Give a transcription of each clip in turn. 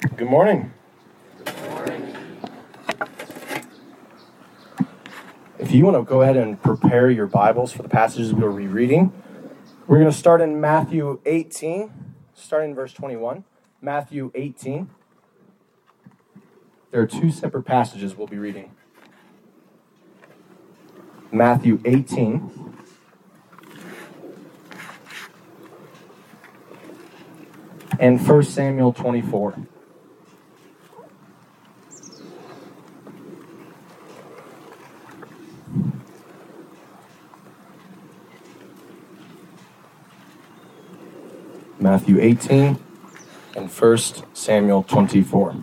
Good morning. If you want to go ahead and prepare your Bibles for the passages we'll be reading, we're going to start in Matthew 18, starting in verse 21. Matthew 18. There are two separate passages we'll be reading. Matthew 18. And 1 Samuel 24. Matthew 18 and 1 Samuel 24.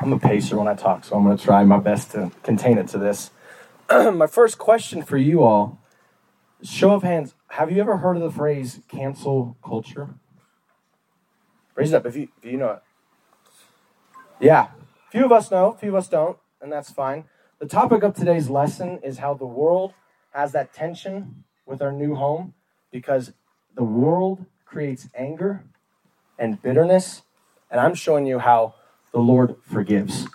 I'm a pacer when I talk, so I'm going to try my best to contain it to this. my first question for you all show of hands, have you ever heard of the phrase cancel culture? Raise it up if you, if you know it. Yeah, few of us know, few of us don't, and that's fine. The topic of today's lesson is how the world has that tension with our new home because the world creates anger and bitterness, and I'm showing you how the Lord forgives.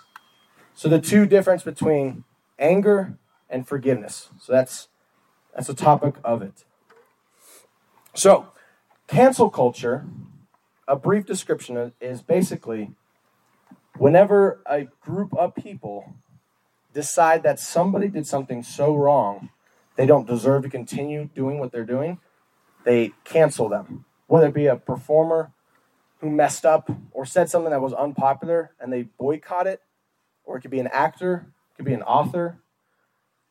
So the two difference between anger and forgiveness. So that's that's the topic of it. So, cancel culture, a brief description is basically whenever a group of people decide that somebody did something so wrong they don't deserve to continue doing what they're doing, they cancel them. Whether it be a performer who messed up or said something that was unpopular and they boycott it, or it could be an actor, it could be an author.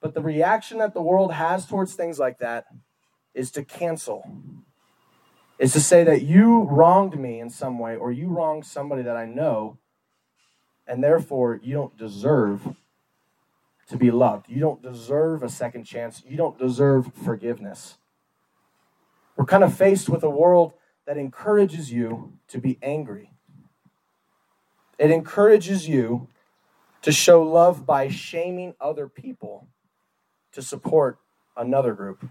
But the reaction that the world has towards things like that is to cancel. Is to say that you wronged me in some way or you wronged somebody that I know, and therefore you don't deserve to be loved. You don't deserve a second chance. You don't deserve forgiveness. We're kind of faced with a world that encourages you to be angry. It encourages you to show love by shaming other people to support another group.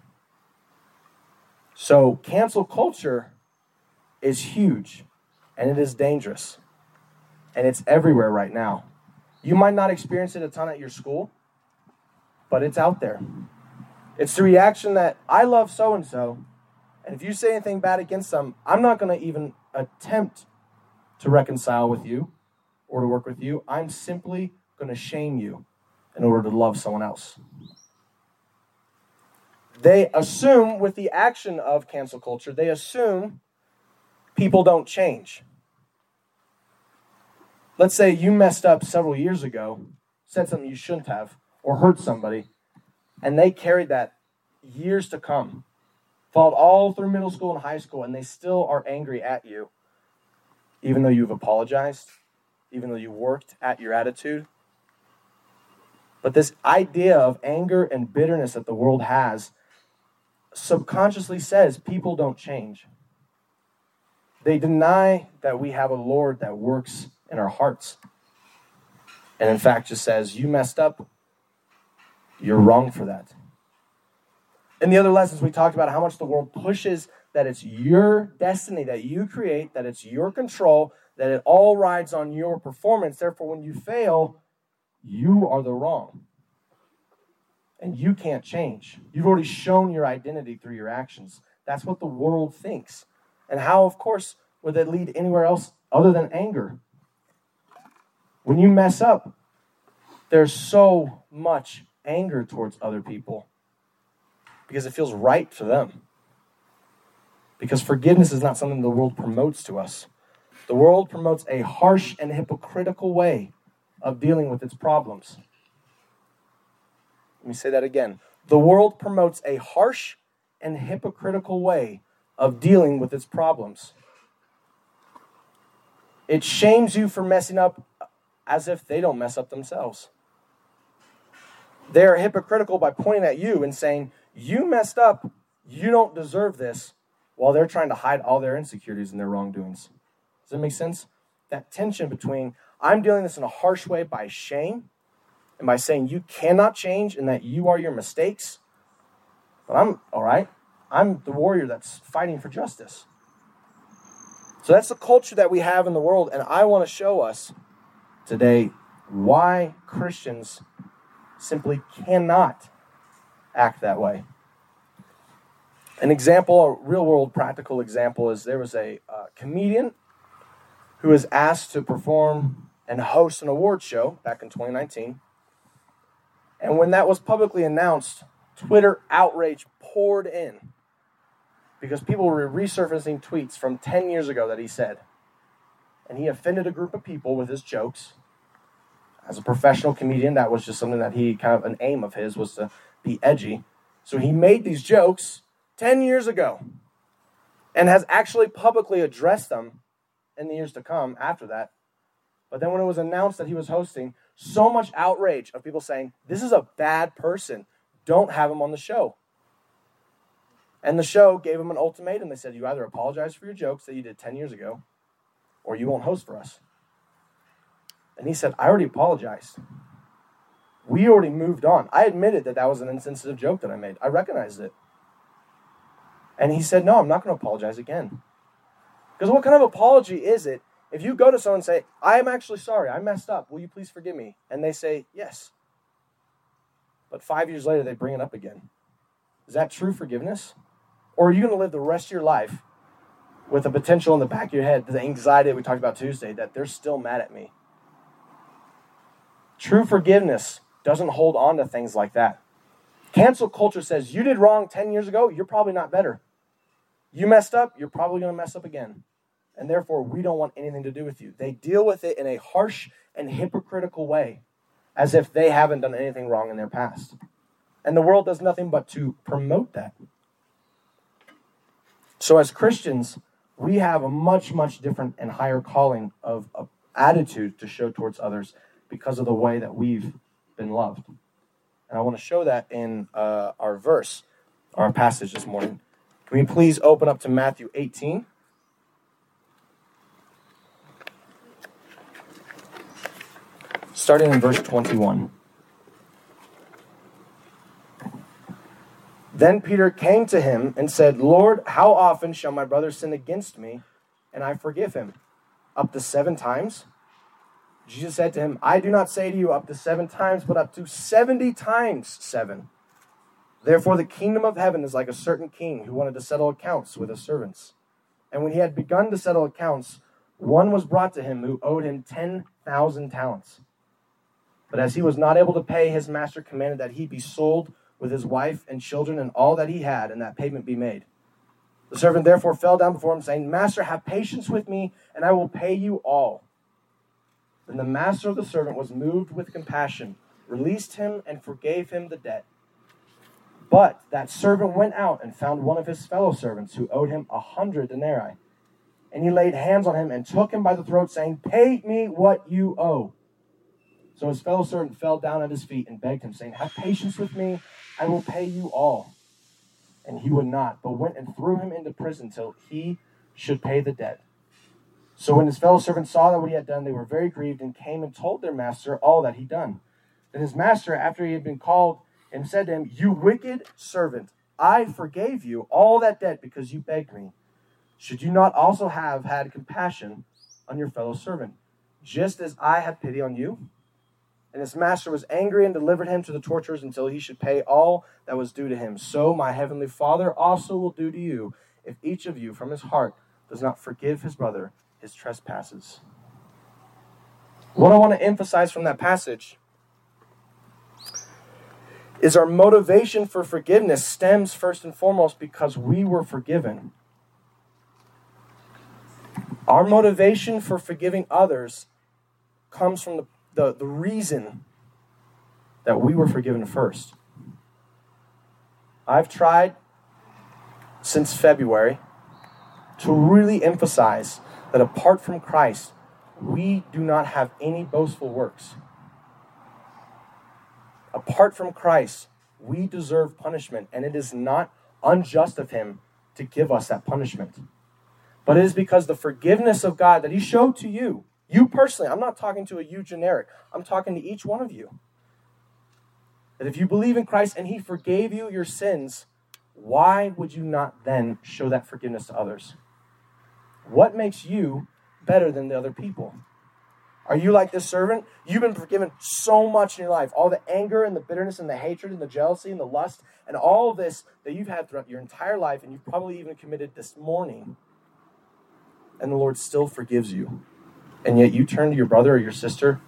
So, cancel culture is huge and it is dangerous. And it's everywhere right now. You might not experience it a ton at your school, but it's out there. It's the reaction that I love so and so, and if you say anything bad against them, I'm not going to even attempt to reconcile with you or to work with you. I'm simply going to shame you in order to love someone else. They assume, with the action of cancel culture, they assume people don't change. Let's say you messed up several years ago, said something you shouldn't have, or hurt somebody, and they carried that years to come, followed all through middle school and high school, and they still are angry at you, even though you've apologized, even though you worked at your attitude. But this idea of anger and bitterness that the world has subconsciously says people don't change. They deny that we have a Lord that works in our hearts. And in fact, just says, You messed up. You're wrong for that. In the other lessons, we talked about how much the world pushes that it's your destiny that you create, that it's your control, that it all rides on your performance. Therefore, when you fail, you are the wrong and you can't change. You've already shown your identity through your actions. That's what the world thinks. And how, of course, would that lead anywhere else other than anger? When you mess up, there's so much anger towards other people because it feels right for them. Because forgiveness is not something the world promotes to us. The world promotes a harsh and hypocritical way of dealing with its problems. Let me say that again. The world promotes a harsh and hypocritical way of dealing with its problems. It shames you for messing up as if they don't mess up themselves. They are hypocritical by pointing at you and saying, You messed up, you don't deserve this, while they're trying to hide all their insecurities and their wrongdoings. Does that make sense? That tension between, I'm dealing this in a harsh way by shame and by saying you cannot change and that you are your mistakes. But I'm all right. I'm the warrior that's fighting for justice. So that's the culture that we have in the world, and I want to show us today why Christians simply cannot act that way. An example, a real world practical example, is there was a uh, comedian who was asked to perform and host an award show back in 2019. And when that was publicly announced, Twitter outrage poured in because people were resurfacing tweets from 10 years ago that he said. And he offended a group of people with his jokes. As a professional comedian, that was just something that he kind of an aim of his was to be edgy. So he made these jokes 10 years ago and has actually publicly addressed them in the years to come after that. But then when it was announced that he was hosting, so much outrage of people saying, This is a bad person. Don't have him on the show. And the show gave him an ultimatum. They said, You either apologize for your jokes that you did 10 years ago, or you won't host for us. And he said, I already apologized. We already moved on. I admitted that that was an insensitive joke that I made. I recognized it. And he said, No, I'm not going to apologize again. Because what kind of apology is it if you go to someone and say, I am actually sorry, I messed up, will you please forgive me? And they say, Yes. But five years later, they bring it up again. Is that true forgiveness? Or are you going to live the rest of your life with the potential in the back of your head, the anxiety that we talked about Tuesday, that they're still mad at me? True forgiveness doesn't hold on to things like that. Cancel culture says you did wrong 10 years ago, you're probably not better. You messed up, you're probably going to mess up again. And therefore, we don't want anything to do with you. They deal with it in a harsh and hypocritical way, as if they haven't done anything wrong in their past. And the world does nothing but to promote that. So, as Christians, we have a much, much different and higher calling of, attitude to show towards others because of the way that we've been loved. And I want to show that in uh, our verse, our passage this morning. Can we please open up to Matthew 18? Starting in verse 21. Then Peter came to him and said, Lord, how often shall my brother sin against me and I forgive him? Up to seven times? Jesus said to him, I do not say to you up to seven times, but up to 70 times seven. Therefore, the kingdom of heaven is like a certain king who wanted to settle accounts with his servants. And when he had begun to settle accounts, one was brought to him who owed him 10,000 talents. But as he was not able to pay, his master commanded that he be sold with his wife and children and all that he had, and that payment be made. The servant therefore fell down before him, saying, Master, have patience with me, and I will pay you all. Then the master of the servant was moved with compassion, released him, and forgave him the debt. But that servant went out and found one of his fellow servants who owed him a hundred denarii. And he laid hands on him and took him by the throat, saying, Pay me what you owe. So his fellow servant fell down at his feet and begged him, saying, Have patience with me, I will pay you all. And he would not, but went and threw him into prison till he should pay the debt. So when his fellow servants saw that what he had done, they were very grieved and came and told their master all that he'd done. Then his master, after he had been called, and said to him, You wicked servant, I forgave you all that debt because you begged me. Should you not also have had compassion on your fellow servant, just as I had pity on you? And his master was angry and delivered him to the torturers until he should pay all that was due to him. So my heavenly Father also will do to you if each of you from his heart does not forgive his brother his trespasses. What I want to emphasize from that passage is our motivation for forgiveness stems first and foremost because we were forgiven. Our motivation for forgiving others comes from the, the, the reason that we were forgiven first. I've tried since February to really emphasize that apart from Christ, we do not have any boastful works. Apart from Christ, we deserve punishment, and it is not unjust of Him to give us that punishment. But it is because the forgiveness of God that He showed to you, you personally, I'm not talking to a you generic, I'm talking to each one of you. That if you believe in Christ and He forgave you your sins why would you not then show that forgiveness to others? What makes you better than the other people? Are you like this servant? You've been forgiven so much in your life. All the anger and the bitterness and the hatred and the jealousy and the lust and all this that you've had throughout your entire life and you've probably even committed this morning. And the Lord still forgives you. And yet you turn to your brother or your sister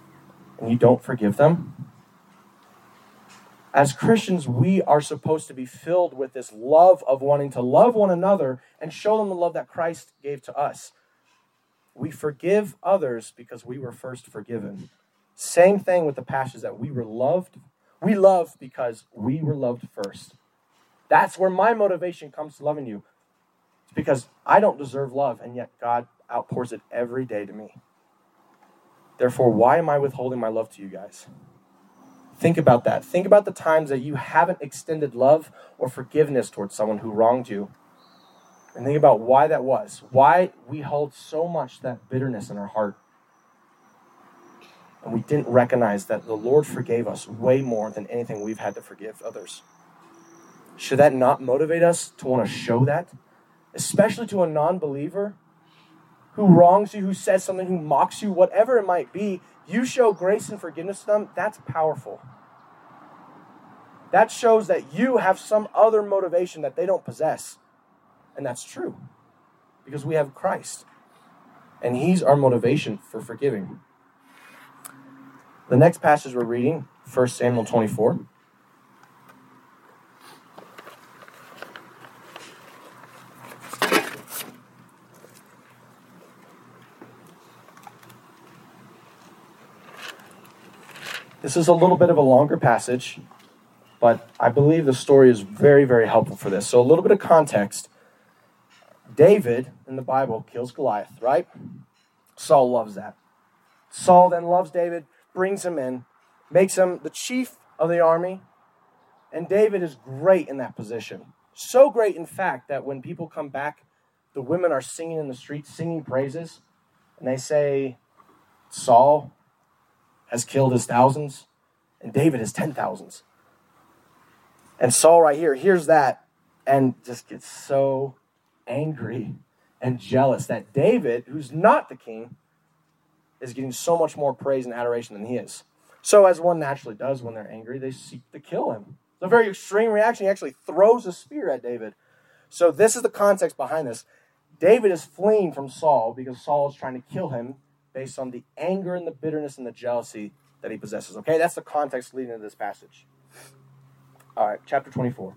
and you don't forgive them. As Christians, we are supposed to be filled with this love of wanting to love one another and show them the love that Christ gave to us. We forgive others because we were first forgiven. Same thing with the passage that we were loved. We love because we were loved first. That's where my motivation comes to loving you. It's because I don't deserve love, and yet God outpours it every day to me. Therefore, why am I withholding my love to you guys? Think about that. Think about the times that you haven't extended love or forgiveness towards someone who wronged you and think about why that was. Why we hold so much that bitterness in our heart. And we didn't recognize that the Lord forgave us way more than anything we've had to forgive others. Should that not motivate us to want to show that? Especially to a non believer who wrongs you, who says something, who mocks you, whatever it might be, you show grace and forgiveness to them, that's powerful. That shows that you have some other motivation that they don't possess. And that's true because we have Christ. And He's our motivation for forgiving. The next passage we're reading, 1 Samuel 24. This is a little bit of a longer passage, but I believe the story is very, very helpful for this. So, a little bit of context David in the Bible kills Goliath, right? Saul loves that. Saul then loves David, brings him in, makes him the chief of the army, and David is great in that position. So great, in fact, that when people come back, the women are singing in the streets, singing praises, and they say, Saul has killed his thousands, and David has ten thousands. And Saul, right here, hears that and just gets so angry and jealous that David, who's not the king, is getting so much more praise and adoration than he is. So, as one naturally does when they're angry, they seek to kill him. It's a very extreme reaction. He actually throws a spear at David. So, this is the context behind this. David is fleeing from Saul because Saul is trying to kill him based on the anger and the bitterness and the jealousy that he possesses. Okay, that's the context leading to this passage. All right, chapter 24.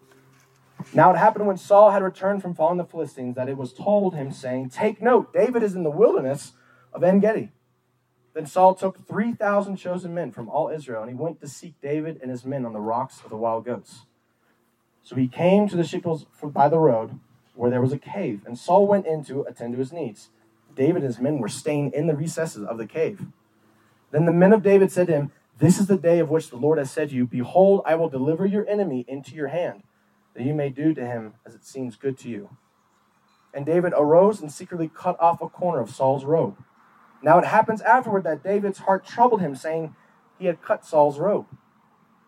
Now it happened when Saul had returned from following the Philistines that it was told him, saying, Take note, David is in the wilderness of En Gedi. Then Saul took 3,000 chosen men from all Israel, and he went to seek David and his men on the rocks of the wild goats. So he came to the sheepfolds by the road, where there was a cave, and Saul went in to attend to his needs. David and his men were staying in the recesses of the cave. Then the men of David said to him, This is the day of which the Lord has said to you, Behold, I will deliver your enemy into your hand that you may do to him as it seems good to you. And David arose and secretly cut off a corner of Saul's robe. Now it happens afterward that David's heart troubled him, saying he had cut Saul's robe.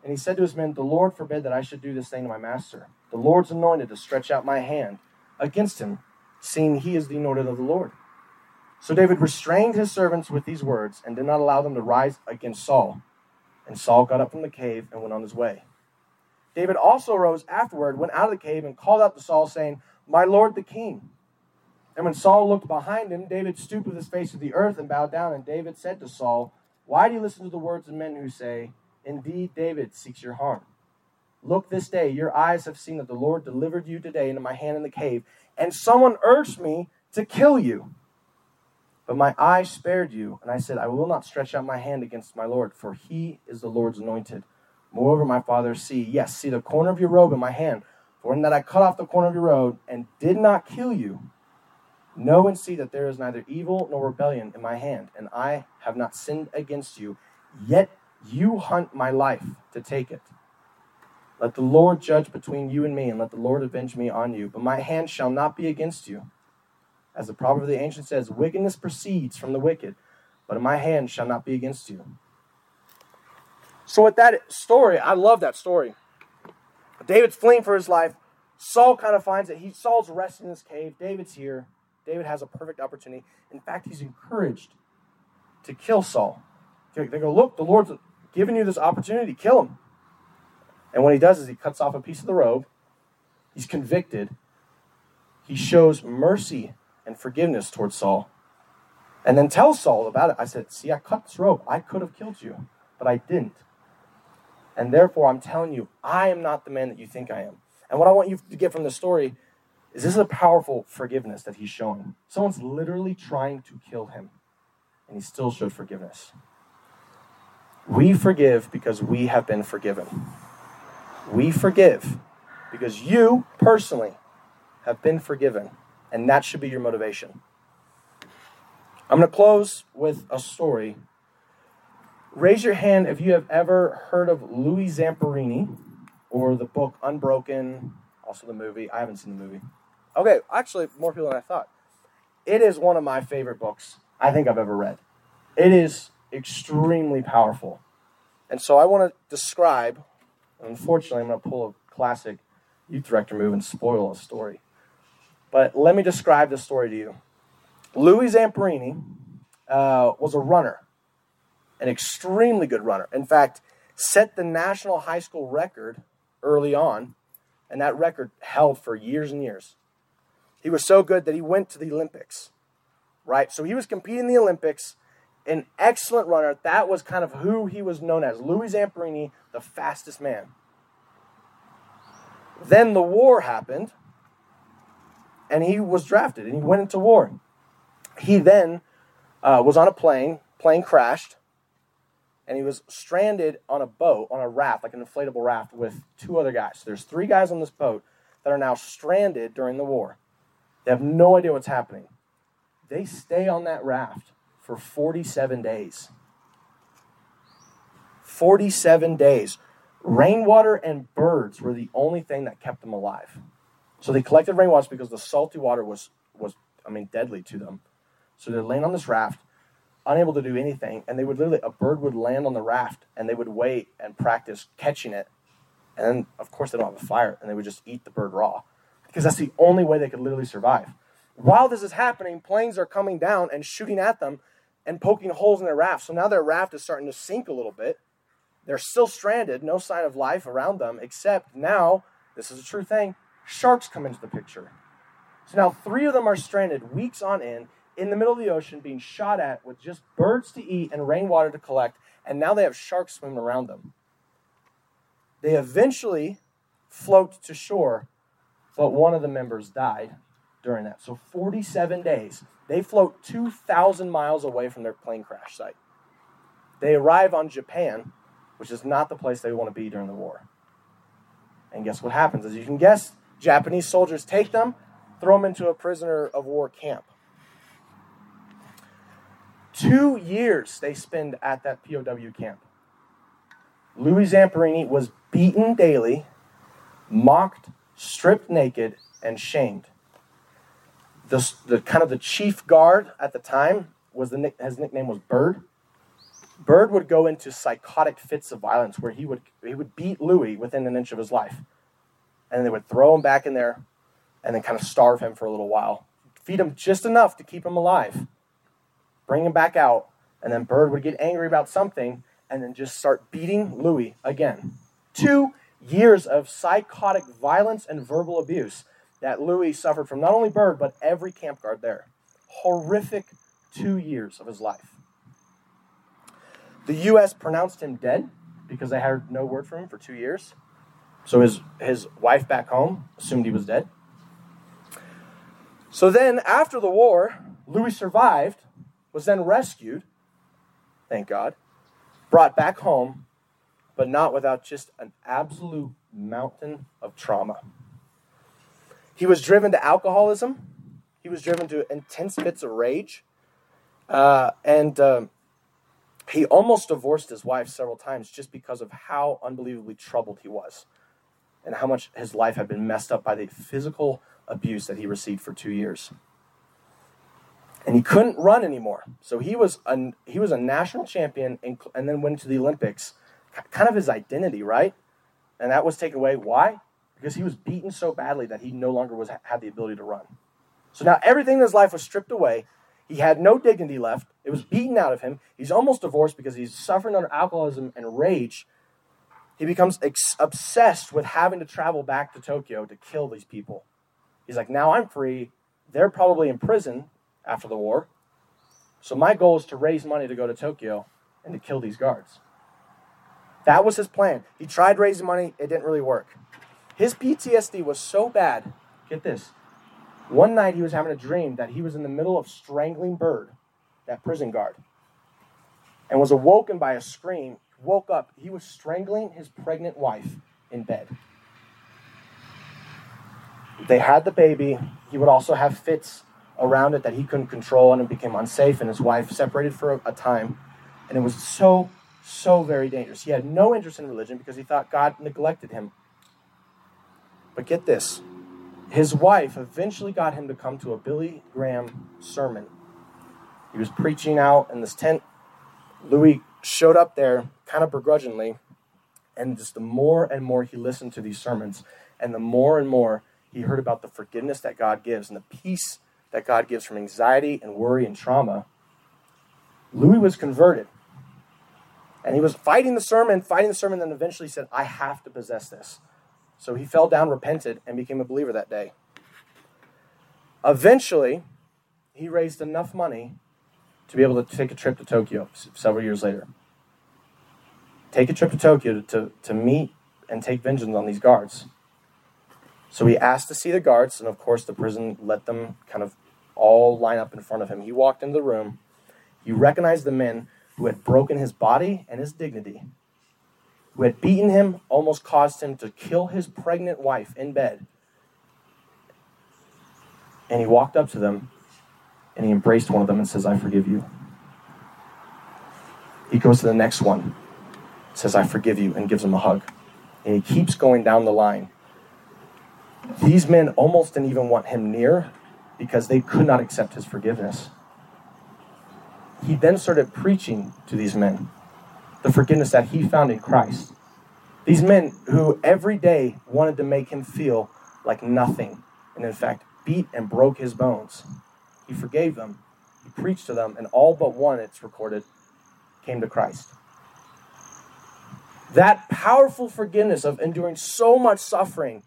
And he said to his men, The Lord forbid that I should do this thing to my master. The Lord's anointed to stretch out my hand against him, seeing he is the anointed of the Lord. So David restrained his servants with these words and did not allow them to rise against Saul. And Saul got up from the cave and went on his way. David also rose afterward, went out of the cave, and called out to Saul, saying, My lord the king. And when Saul looked behind him, David stooped with his face to the earth and bowed down. And David said to Saul, Why do you listen to the words of men who say, Indeed, David seeks your harm? Look this day, your eyes have seen that the Lord delivered you today into my hand in the cave, and someone urged me to kill you. But my eye spared you, and I said, I will not stretch out my hand against my Lord, for he is the Lord's anointed. Moreover, my father, see, yes, see the corner of your robe in my hand. For in that I cut off the corner of your robe and did not kill you, know and see that there is neither evil nor rebellion in my hand, and I have not sinned against you. Yet you hunt my life to take it. Let the Lord judge between you and me, and let the Lord avenge me on you. But my hand shall not be against you. As the proverb of the ancient says, wickedness proceeds from the wicked, but my hand shall not be against you. So with that story, I love that story. David's fleeing for his life. Saul kind of finds that he Saul's resting in this cave. David's here. David has a perfect opportunity. In fact, he's encouraged to kill Saul. They go, look, the Lord's given you this opportunity, kill him. And what he does is he cuts off a piece of the robe. He's convicted. He shows mercy and forgiveness towards Saul. And then tell Saul about it. I said, See, I cut this robe. I could have killed you, but I didn't. And therefore, I'm telling you, I am not the man that you think I am. And what I want you to get from this story is this is a powerful forgiveness that he's showing. Someone's literally trying to kill him, and he still showed forgiveness. We forgive because we have been forgiven. We forgive because you personally have been forgiven, and that should be your motivation. I'm going to close with a story. Raise your hand if you have ever heard of Louis Zamperini or the book Unbroken, also the movie. I haven't seen the movie. Okay, actually, more people than I thought. It is one of my favorite books I think I've ever read. It is extremely powerful. And so I want to describe, unfortunately, I'm going to pull a classic youth director move and spoil a story. But let me describe the story to you. Louis Zamperini uh, was a runner, an extremely good runner. In fact, set the national high school record early on, and that record held for years and years. He was so good that he went to the Olympics, right? So he was competing in the Olympics, an excellent runner. That was kind of who he was known as Louis Zamperini, the fastest man. Then the war happened, and he was drafted, and he went into war. He then uh, was on a plane, plane crashed, and he was stranded on a boat, on a raft, like an inflatable raft, with two other guys. So there's three guys on this boat that are now stranded during the war. They have no idea what's happening. They stay on that raft for 47 days. 47 days. Rainwater and birds were the only thing that kept them alive. So they collected rainwater because the salty water was, was I mean, deadly to them. So they're laying on this raft, unable to do anything, and they would literally a bird would land on the raft, and they would wait and practice catching it, and then of course they don't have a fire, and they would just eat the bird raw, because that's the only way they could literally survive. While this is happening, planes are coming down and shooting at them and poking holes in their raft. So now their raft is starting to sink a little bit. They're still stranded, no sign of life around them, except now, this is a true thing, sharks come into the picture. So now three of them are stranded weeks on end in the middle of the ocean being shot at with just birds to eat and rainwater to collect, and now they have sharks swimming around them. They eventually float to shore, but one of the members died during that. So 47 days. They float 2,000 miles away from their plane crash site. They arrive on Japan, which is not the place they want to be during the war. And guess what happens? As you can guess, Japanese soldiers take them, throw them into a prisoner of war camp. Two years they spend at that POW camp. Louis Zamperini was beaten daily, mocked, stripped naked, and shamed. The, the kind of the chief guard at the time was the his nickname was Bird. Bird would go into psychotic fits of violence where he would he would beat Louis within an inch of his life, and they would throw him back in there, and then kind of starve him for a little while, feed him just enough to keep him alive, bring him back out, and then Bird would get angry about something and then just start beating Louis again. Two years of psychotic violence and verbal abuse that Louis suffered from not only Bird, but every camp guard there. Horrific two years of his life. The U.S. pronounced him dead because they had no word from him for two years. So his, his wife back home assumed he was dead. So then, after the war, Louis survived was then rescued, thank God, brought back home, but not without just an absolute mountain of trauma. He was driven to alcoholism, he was driven to intense fits of rage, uh, and um, he almost divorced his wife several times just because of how unbelievably troubled he was and how much his life had been messed up by the physical abuse that he received for two years and he couldn't run anymore. So he was a, he was a national champion and, and then went to the Olympics. Kind of his identity, right? And that was taken away. Why? because he was beaten so badly that he no longer was, had the ability to run. So now everything in his life was stripped away. He had no dignity left. It was beaten out of him. He's almost divorced because he's suffering under alcoholism and rage. He becomes ex- obsessed with having to travel back to Tokyo to kill these people. He's like, now I'm free. They're probably in prison after the war. So my goal is to raise money to go to Tokyo and to kill these guards. That was his plan. He tried raising money, it didn't really work. His PTSD was so bad. Get this. One night he was having a dream that he was in the middle of strangling Bird, that prison guard, and was awoken by a scream. Woke up, he was strangling his pregnant wife in bed. They had the baby. He would also have fits around it that he couldn't control, and it became unsafe. And his wife separated for a, time, and it was so, so very dangerous. He had no interest in religion because he thought God neglected him. But get this his wife eventually got him to come to a Billy Graham sermon. He was preaching out in this tent. Louis showed up there kind of begrudgingly, and just the more and more he listened to these sermons, and the more and more he heard about the forgiveness that God gives and the peace that God gives from anxiety and worry and trauma, Louis was converted. And he was fighting the sermon, fighting the sermon, then eventually said, I have to possess this. So he fell down, repented, and became a believer that day. Eventually, he raised enough money to be able to take a trip to Tokyo several years later. Take a trip to Tokyo to, to, to meet and take vengeance on these guards. So he asked to see the guards, and of course, the prison let them kind of all line up in front of him. He walked into the room. He recognized the men who had broken his body and his dignity, who had beaten him, almost caused him to kill his pregnant wife in bed. And he walked up to them and he embraced one of them and says, I forgive you. He goes to the next one, says, I forgive you, and gives him a hug. And he keeps going down the line. These men almost didn't even want him near because they could not accept his forgiveness. He then started preaching to these men the forgiveness that he found in Christ. These men who every day wanted to make him feel like nothing, and in fact, beat and broke his bones. He forgave them, he preached to them, and all but one, it's recorded, came to Christ. That powerful forgiveness of enduring so much suffering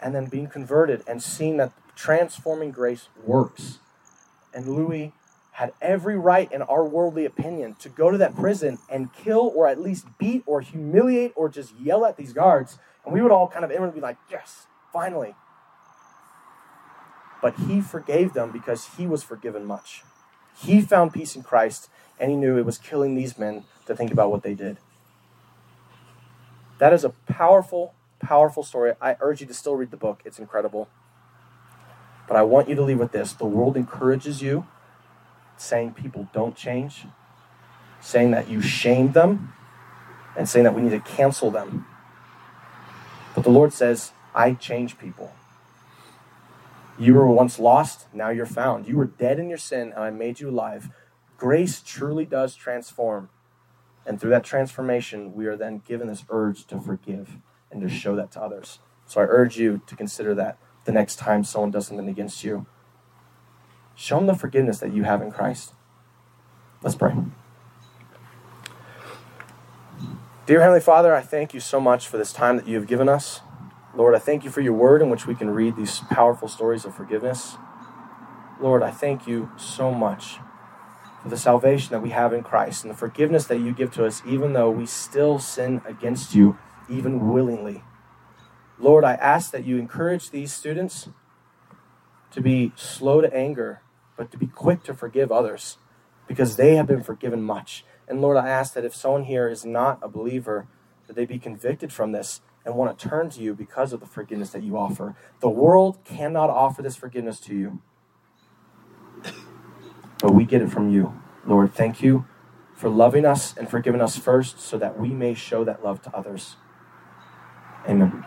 and then being converted and seeing that transforming grace works. And Louis had every right in our worldly opinion to go to that prison and kill or at least beat or humiliate or just yell at these guards. And we would all kind of inwardly be like, yes, finally. But he forgave them because he was forgiven much. He found peace in Christ and he knew it was killing these men to think about what they did. That is a powerful Powerful story. I urge you to still read the book, it's incredible. But I want you to leave with this the world encourages you, saying people don't change, saying that you shamed them, and saying that we need to cancel them. But the Lord says, I change people. You were once lost, now you're found. You were dead in your sin, and I made you alive. Grace truly does transform. And through that transformation, we are then given this urge to forgive and to show that to others. So I urge you to consider that the next time someone does something against you. Show them the forgiveness that you have in Christ. Let's pray. Dear Heavenly Father, I thank you so much for this time that you have given us. Lord, I thank you for your word in which we can read these powerful stories of forgiveness. Lord, I thank you so much for the salvation that we have in Christ and the forgiveness that you give to us, even though we still sin against you even willingly. Lord, I ask that you encourage these students to be slow to anger, but to be quick to forgive others because they have been forgiven much. And Lord, I ask that if someone here is not a believer, that they be convicted from this and want to turn to you because of the forgiveness that you offer. The world cannot offer this forgiveness to you, but we get it from you. Lord, thank you for loving us and forgiving us first so that we may show that love to others. Amen.